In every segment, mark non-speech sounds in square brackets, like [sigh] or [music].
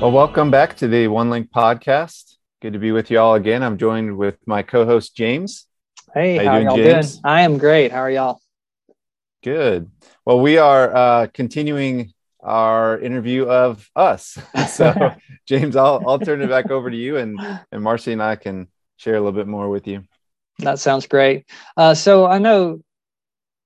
Well, welcome back to the One Link podcast. Good to be with you all again. I'm joined with my co-host James. Hey, how, how y'all James? doing? I am great. How are y'all? Good. Well, we are uh, continuing our interview of us. [laughs] So, [laughs] James, I'll I'll turn it back over to you, and and Marcy and I can share a little bit more with you. That sounds great. Uh, so I know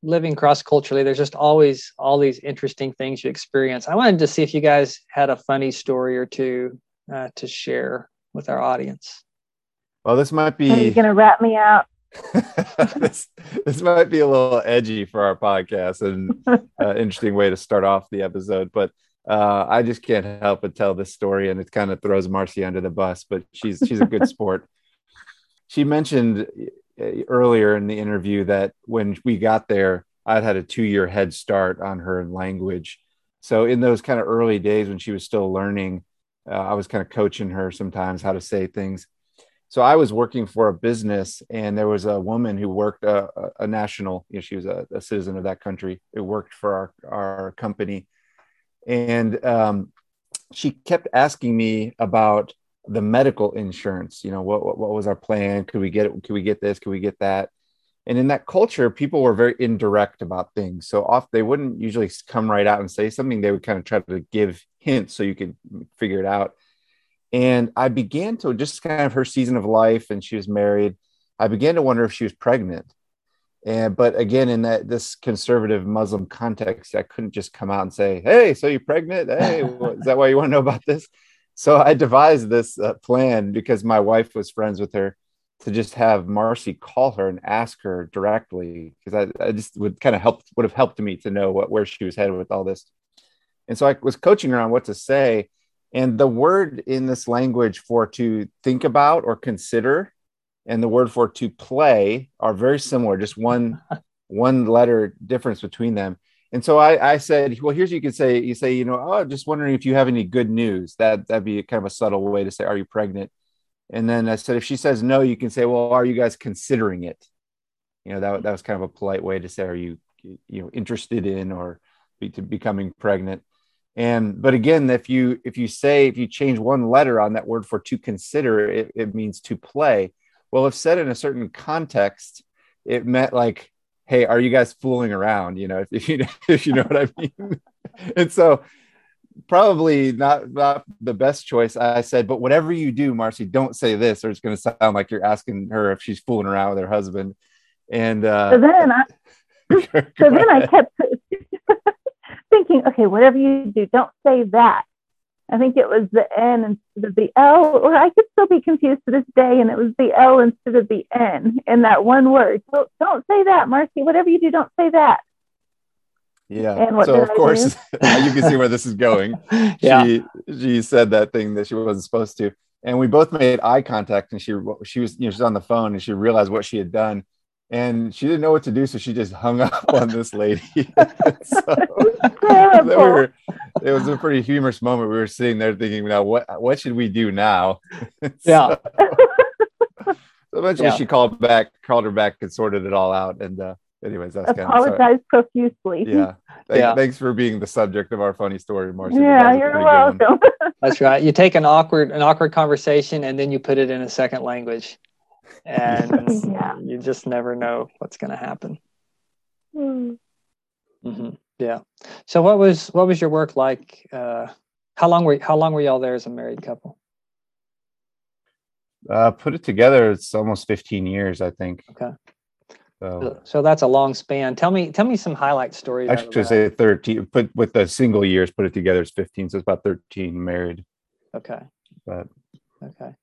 living cross culturally, there's just always all these interesting things you experience. I wanted to see if you guys had a funny story or two uh, to share with our audience. Well, this might be. Are you going to wrap me out? [laughs] this, this might be a little edgy for our podcast and [laughs] uh, interesting way to start off the episode, but uh, I just can't help but tell this story, and it kind of throws Marcy under the bus. But she's she's a good [laughs] sport. She mentioned earlier in the interview that when we got there, I'd had a two year head start on her language. So in those kind of early days when she was still learning, uh, I was kind of coaching her sometimes how to say things. So I was working for a business, and there was a woman who worked uh, a, a national. You know, she was a, a, citizen of that country. It worked for our our company, and um, she kept asking me about the medical insurance you know what, what, what was our plan? Could we get it could we get this? Could we get that? And in that culture people were very indirect about things. So off they wouldn't usually come right out and say something. They would kind of try to give hints so you could figure it out. And i began to just kind of her season of life and she was married i began to wonder if she was pregnant. And but again in that this conservative muslim context i couldn't just come out and say hey so you're pregnant? Hey is that why you want to know about this so I devised this uh, plan because my wife was friends with her to just have Marcy call her and ask her directly because I, I, just would kind of help would have helped me to know what where she was headed with all this. And so I was coaching her on what to say. And the word in this language for to think about or consider and the word for to play are very similar, just one [laughs] one letter difference between them and so I, I said, well, here's you could say, you say, you know, oh, just wondering if you have any good news. That that'd be kind of a subtle way to say, are you pregnant? And then I said, if she says no, you can say, well, are you guys considering it? You know, that, that was kind of a polite way to say, are you, you know, interested in or be, to becoming pregnant? And but again, if you if you say if you change one letter on that word for to consider, it, it means to play. Well, if said in a certain context, it meant like hey, are you guys fooling around? You know, if, [laughs] you if you know what I mean. [laughs] and so probably not not the best choice. I said, but whatever you do, Marcy, don't say this, or it's going to sound like you're asking her if she's fooling around with her husband. And uh, so then I, [laughs] so then I kept thinking, okay, whatever you do, don't say that. I think it was the N instead of the L, or I could still be confused to this day, and it was the L instead of the N in that one word. Don't, don't say that, Marcy. Whatever you do, don't say that. Yeah. so of I course, [laughs] you can see where this is going. [laughs] yeah. She she said that thing that she wasn't supposed to, and we both made eye contact, and she she was you know she's on the phone, and she realized what she had done, and she didn't know what to do, so she just hung up [laughs] on this lady. [laughs] so, we were, it was a pretty humorous moment. We were sitting there thinking, now what what should we do now? [laughs] yeah. so eventually, yeah. she called back, called her back, and sorted it all out. And uh, anyways, that's kind of apologize profusely. Yeah. Thank, yeah. Thanks for being the subject of our funny story, Marcy. Yeah, you're welcome. that's right. You take an awkward an awkward conversation and then you put it in a second language and [laughs] yeah. you just never know what's going to happen. Mm. Mm-hmm. Yeah. So what was what was your work like? Uh, how long were how long were y'all there as a married couple? Uh, put it together, it's almost 15 years, I think. Okay. So, so that's a long span. Tell me, tell me some highlight stories. I should say 13, put with the single years, put it together, it's 15. So it's about 13 married. Okay. But okay.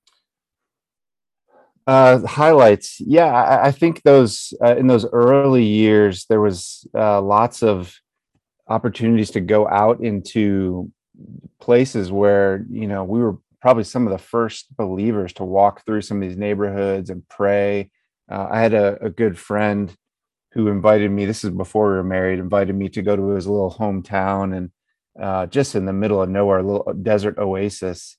Uh, highlights, yeah, I, I think those uh, in those early years there was uh, lots of opportunities to go out into places where you know we were probably some of the first believers to walk through some of these neighborhoods and pray. Uh, I had a, a good friend who invited me. This is before we were married. Invited me to go to his little hometown and uh, just in the middle of nowhere, a little desert oasis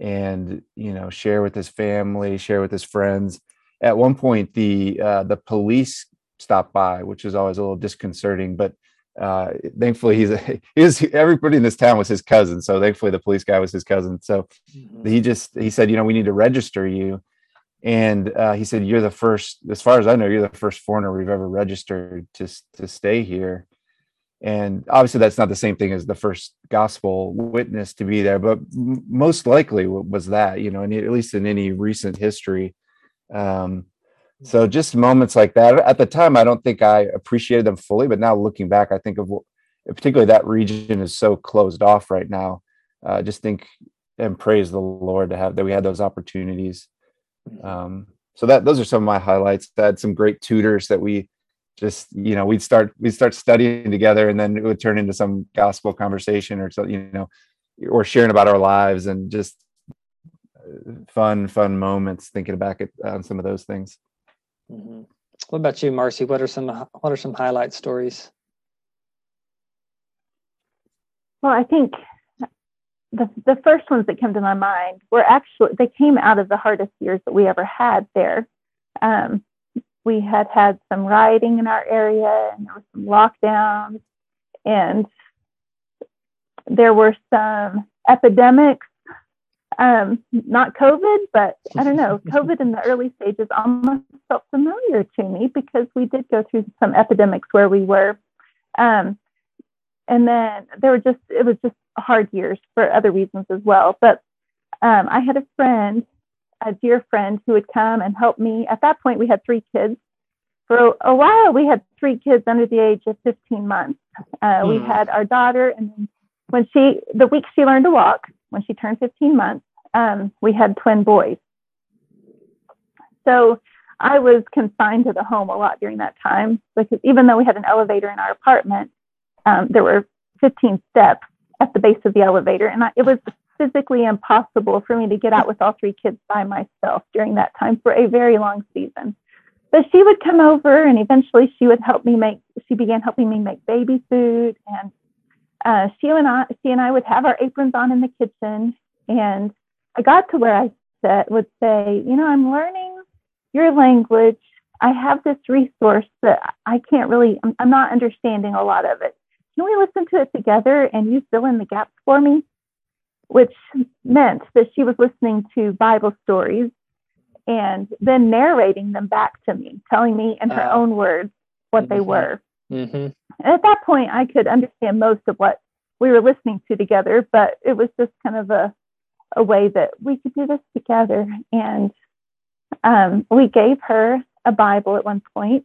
and you know share with his family share with his friends. At one point the uh, the police stopped by which is always a little disconcerting but uh, thankfully he's [laughs] he was everybody in this town was his cousin so thankfully the police guy was his cousin. So mm-hmm. he just he said you know we need to register you. And uh, he said you're the first as far as i know you're the first foreigner we've ever registered to to stay here and obviously that's not the same thing as the first gospel witness to be there but most likely was that you know and at least in any recent history. Um, so just moments like that at the time i don't think i appreciated them fully but now looking back i think of particularly that region is so closed off right now. Uh, just think and praise the lord to have that we had those opportunities. Mm-hmm. um, so that those are some of my highlights. I had some great tutors that we just you know we'd start we'd start studying together and then it would turn into some gospel conversation or so you know or sharing about our lives and just uh, fun fun moments thinking back at on some of those things. Mm-hmm. what about you marcy? What are some what are some highlight stories? Well i think the, the first ones that come to my mind were actually they came out of the hardest years that we ever had there. Um, we had had some rioting in our area and there were some lockdowns. And there were some epidemics um, not covid but i don't know [laughs] covid in the early stages almost felt familiar to me because we did go through some epidemics where we were. Um, and then there were just it was just hard years for other reasons as well. But um, i had a friend a dear friend who would come and help me. At that point, we had three kids. For a while, we had three kids under the age of 15 months. Uh, mm. We hmm. had our daughter, and when she, the week she learned to walk, when she turned 15 months, um, we had twin boys. So I was confined to the home a lot during that time because even though we had an elevator in our apartment, um, there were 15 steps at the base of the elevator, and I, it was physically impossible for me to get out with all three kids by myself during that time for a very long season. But she would come over and eventually she would help me make, she began helping me make baby food. And uh, she, and I, she and I would have our aprons on in the kitchen. And I got to where I said, would say, you know, I'm learning your language. I have this resource that I can't really, I'm, I'm not understanding a lot of it. Can we listen to it together and you fill in the gaps for me? Which meant that she was listening to Bible stories and then narrating them back to me, telling me in her uh, own words what mm-hmm. they were. Mm-hmm. And at that point, I could understand most of what we were listening to together, but it was just kind of a, a way that we could do this together. And um, we gave her a Bible at one point.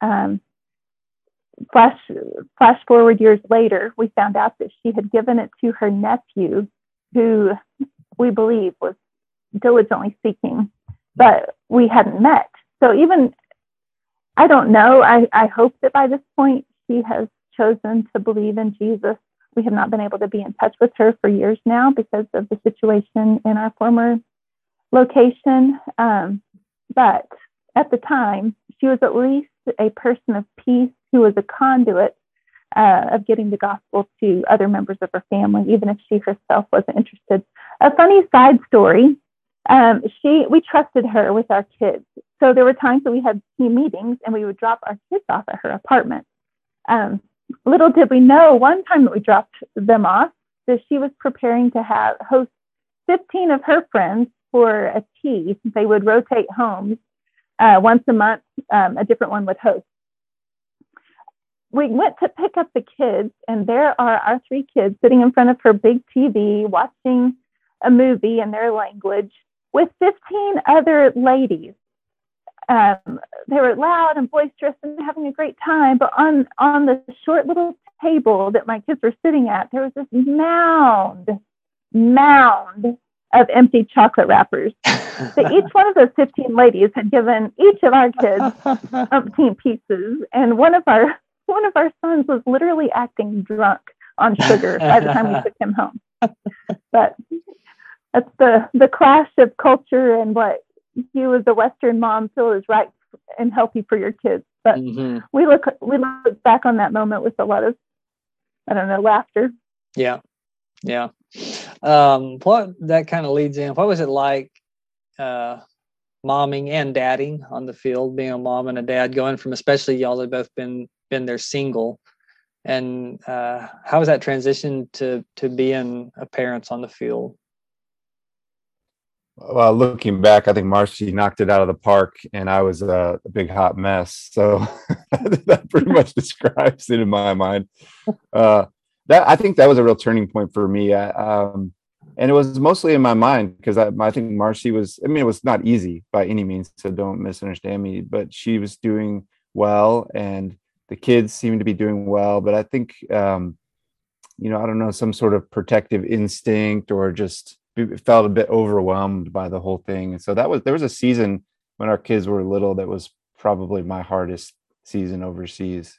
Um, flash flash forward years later, we found out that she had given it to her nephew who we believe was diligently seeking, but we hadn't met. So even, I don't know, I, I hope that by this point she has chosen to believe in Jesus. We have not been able to be in touch with her for years now because of the situation in our former location. Um, but at the time, she was at least a person of peace who was a conduit uh, of getting the gospel to other members of her family, even if she herself wasn't interested. A funny side story: um, she we trusted her with our kids, so there were times that we had team meetings and we would drop our kids off at her apartment. Um, little did we know, one time that we dropped them off, that she was preparing to have host 15 of her friends for a tea. They would rotate homes uh, once a month. Um, a different one would host we went to pick up the kids, and there are our three kids sitting in front of her big TV watching a movie in their language with 15 other ladies. Um, they were loud and boisterous and having a great time, but on, on the short little table that my kids were sitting at, there was this mound, mound of empty chocolate wrappers. [laughs] so each one of those 15 ladies had given each of our kids [laughs] umpteen pieces, and one of our one of our sons was literally acting drunk on sugar by the time we took him home. [laughs] But that's the the clash of culture and what you as a Western mom feel is right and healthy for your kids. But mm-hmm. we look we look back on that moment with a lot of I don't know laughter. Yeah, yeah. Um, what that kind of leads in. What was it like? Uh, momming and dadding on the field, being a mom and a dad, going from especially y'all have both been been there single and uh, how was that transition to to being a parent on the field? Well, looking back, I think Marcy knocked it out of the park, and I was a, a big hot mess. So [laughs] that pretty much [laughs] describes it in my mind. Uh, that I think that was a real turning point for me. I, um, and it was mostly in my mind because I, I think Marcy was. I mean, it was not easy by any means, so don't misunderstand me. But she was doing well, and the kids seemed to be doing well. But I think, um, you know, I don't know, some sort of protective instinct or just felt a bit overwhelmed by the whole thing. And so that was there was a season when our kids were little that was probably my hardest season overseas.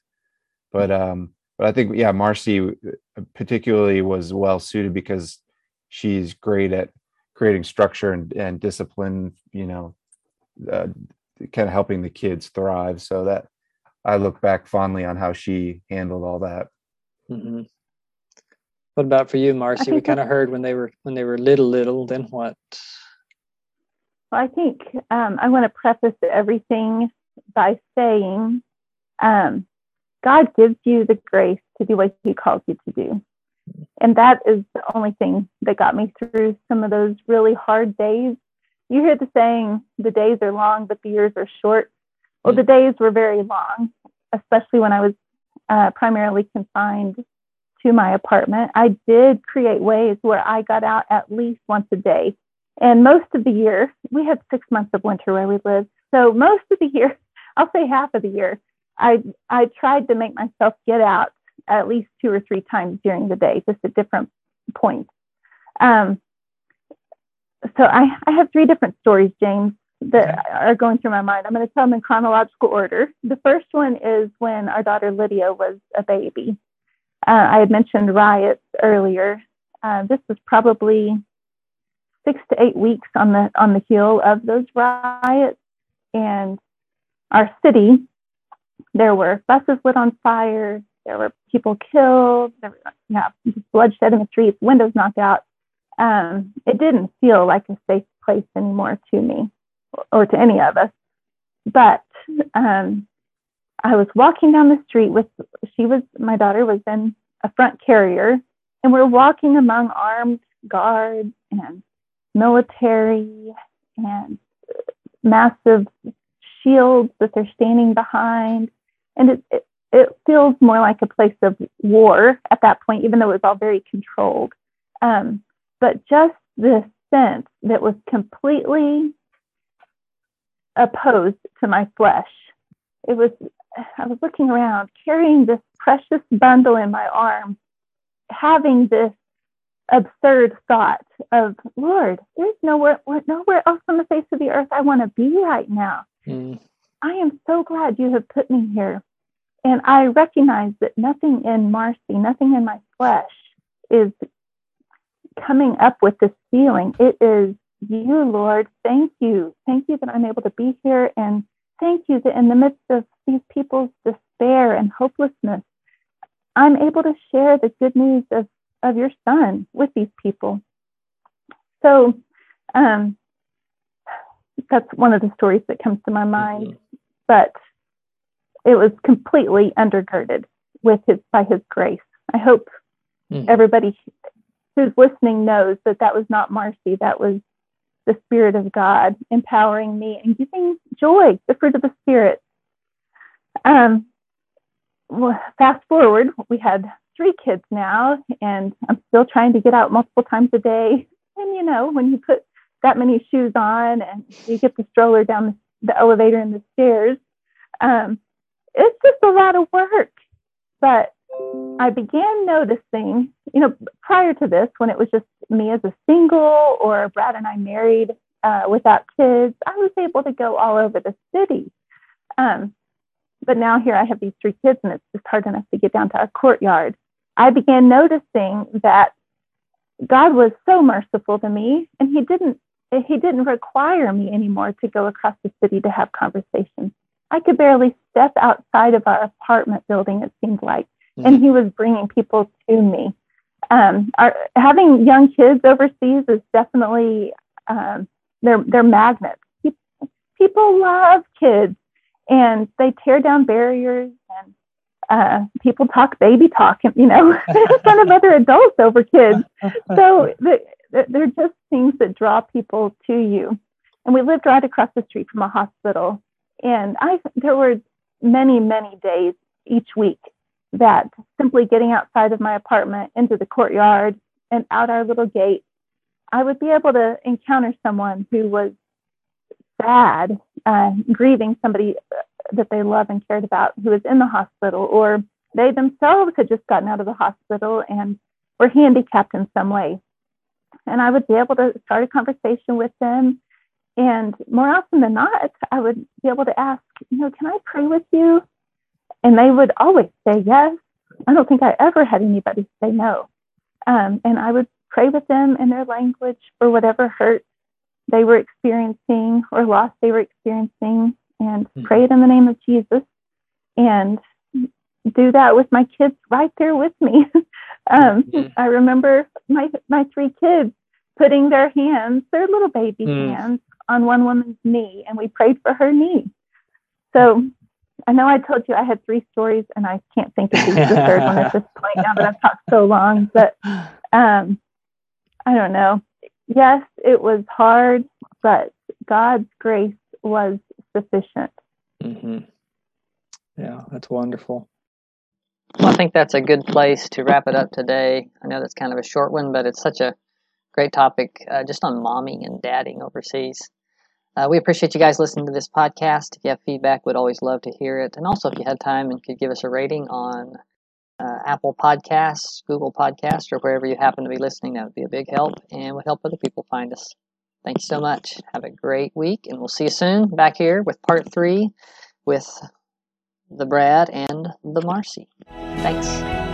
But um but I think yeah, Marcy uh, particularly was well suited because she's great at creating structure and, and discipline, you know, uh, kind of helping the kids thrive. So that I look back fondly on how she handled all that. Mm-hmm. What about for you, Marcy? We kind of heard when they were when they were little, little. Then what? Well, I think um, I want to preface everything by saying, um, God gives you the grace to do what He calls you to do, and that is the only thing that got me through some of those really hard days. You hear the saying, "The days are long, but the years are short." Well, the days were very long, especially when I was uh, primarily confined to my apartment, I did create ways where I got out at least once a day. And most of the year, we had six months of winter where we lived. So most of the year, [laughs] I'll say half of the year, I I tried to make myself get out at least two or three times during the day, just at different points. Um, so I, I have three different stories, James, that are going through my mind. I'm going to tell them in chronological order. The first one is when our daughter Lydia was a baby. Uh, I had mentioned riots earlier. Uh, this was probably six to eight weeks on the on the heel of those riots, and our city. There were buses lit on fire. There were people killed. There were yeah, bloodshed in the streets, windows knocked out. Um, it didn't feel like a safe place anymore to me or to any of us. But um, I was walking down the street with, she was, my daughter was in a front carrier, and we're walking among armed guards and military and massive shields that they're standing behind. And it, it, it, feels more like a place of war at that point, even though it was all very controlled. Um, but just this sense that was completely opposed to my flesh. It was I was looking around, carrying this precious bundle in my arms, having this absurd thought of, Lord, there's nowhere, nowhere else on the face of the earth I want to be right now. Mm. I am so glad you have put me here. And I recognize that nothing in Marcy, nothing in my flesh is coming up with this feeling. It is you, Lord. Thank you. Thank you that I'm able to be here and thank you that in the midst of these people's despair and hopelessness, I'm able to share the good news of, of your son with these people. So um, that's one of the stories that comes to my mind. But it was completely undergirded with his by his grace. I hope mm-hmm. everybody who's listening knows that that was not Marcy. That was the Spirit of God empowering me and giving joy, the fruit of the Spirit. Um, well, fast forward, we had three kids now, and I'm still trying to get out multiple times a day. And you know, when you put that many shoes on and you get the stroller down the, the elevator and the stairs, um, it's just a lot of work. But I began noticing, you know, prior to this, when it was just me as a single or Brad and I married uh, without kids, I was able to go all over the city. Um, but now here I have these three kids and it's just hard enough to get down to our courtyard. I began noticing that God was so merciful to me and he didn't he didn't require me anymore to go across the city to have conversations. I could barely step outside of our apartment building, it seemed like mm-hmm. and he was bringing people to me. Um, our, having young kids overseas is definitely um, they're they're magnets. People love kids, and they tear down barriers and uh, people talk baby talk, [laughs] you know, in front of other adults over kids. So the, the, they're just things that draw people to you. And we lived right across the street from a hospital. And I, there were many, many days each week that simply getting outside of my apartment into the courtyard and out our little gate, I would be able to encounter someone who was sad, uh, grieving somebody that they love and cared about who was in the hospital, or they themselves had just gotten out of the hospital and were handicapped in some way. And I would be able to start a conversation with them. And more often than not, I would be able to ask, you know, can I pray with you? And they would always say yes. I don't think I ever had anybody say no. Um, and I would pray with them in their language for whatever hurt they were experiencing or loss they were experiencing and mm-hmm. pray it in the name of Jesus and do that with my kids right there with me. [laughs] um, mm-hmm. I remember my, my three kids putting their hands, their little baby mm. hands, on one woman's knee, and we prayed for her knee. So I know I told you I had three stories, and I can't think of the third one at this point now that I've talked so long. But um, I don't know. Yes, it was hard, but God's grace was sufficient. Mm-hmm. Yeah, that's wonderful. Well, I think that's a good place to wrap it up today. I know that's kind of a short one, but it's such a great topic uh, just on momming and dadding overseas. Uh, we appreciate you guys listening to this podcast. If you have feedback, we'd always love to hear it. And also, if you had time and could give us a rating on uh, Apple Podcasts, Google Podcasts, or wherever you happen to be listening, that would be a big help and would help other people find us. Thank you so much. Have a great week, and we'll see you soon back here with part three with the Brad and the Marcy. Thanks.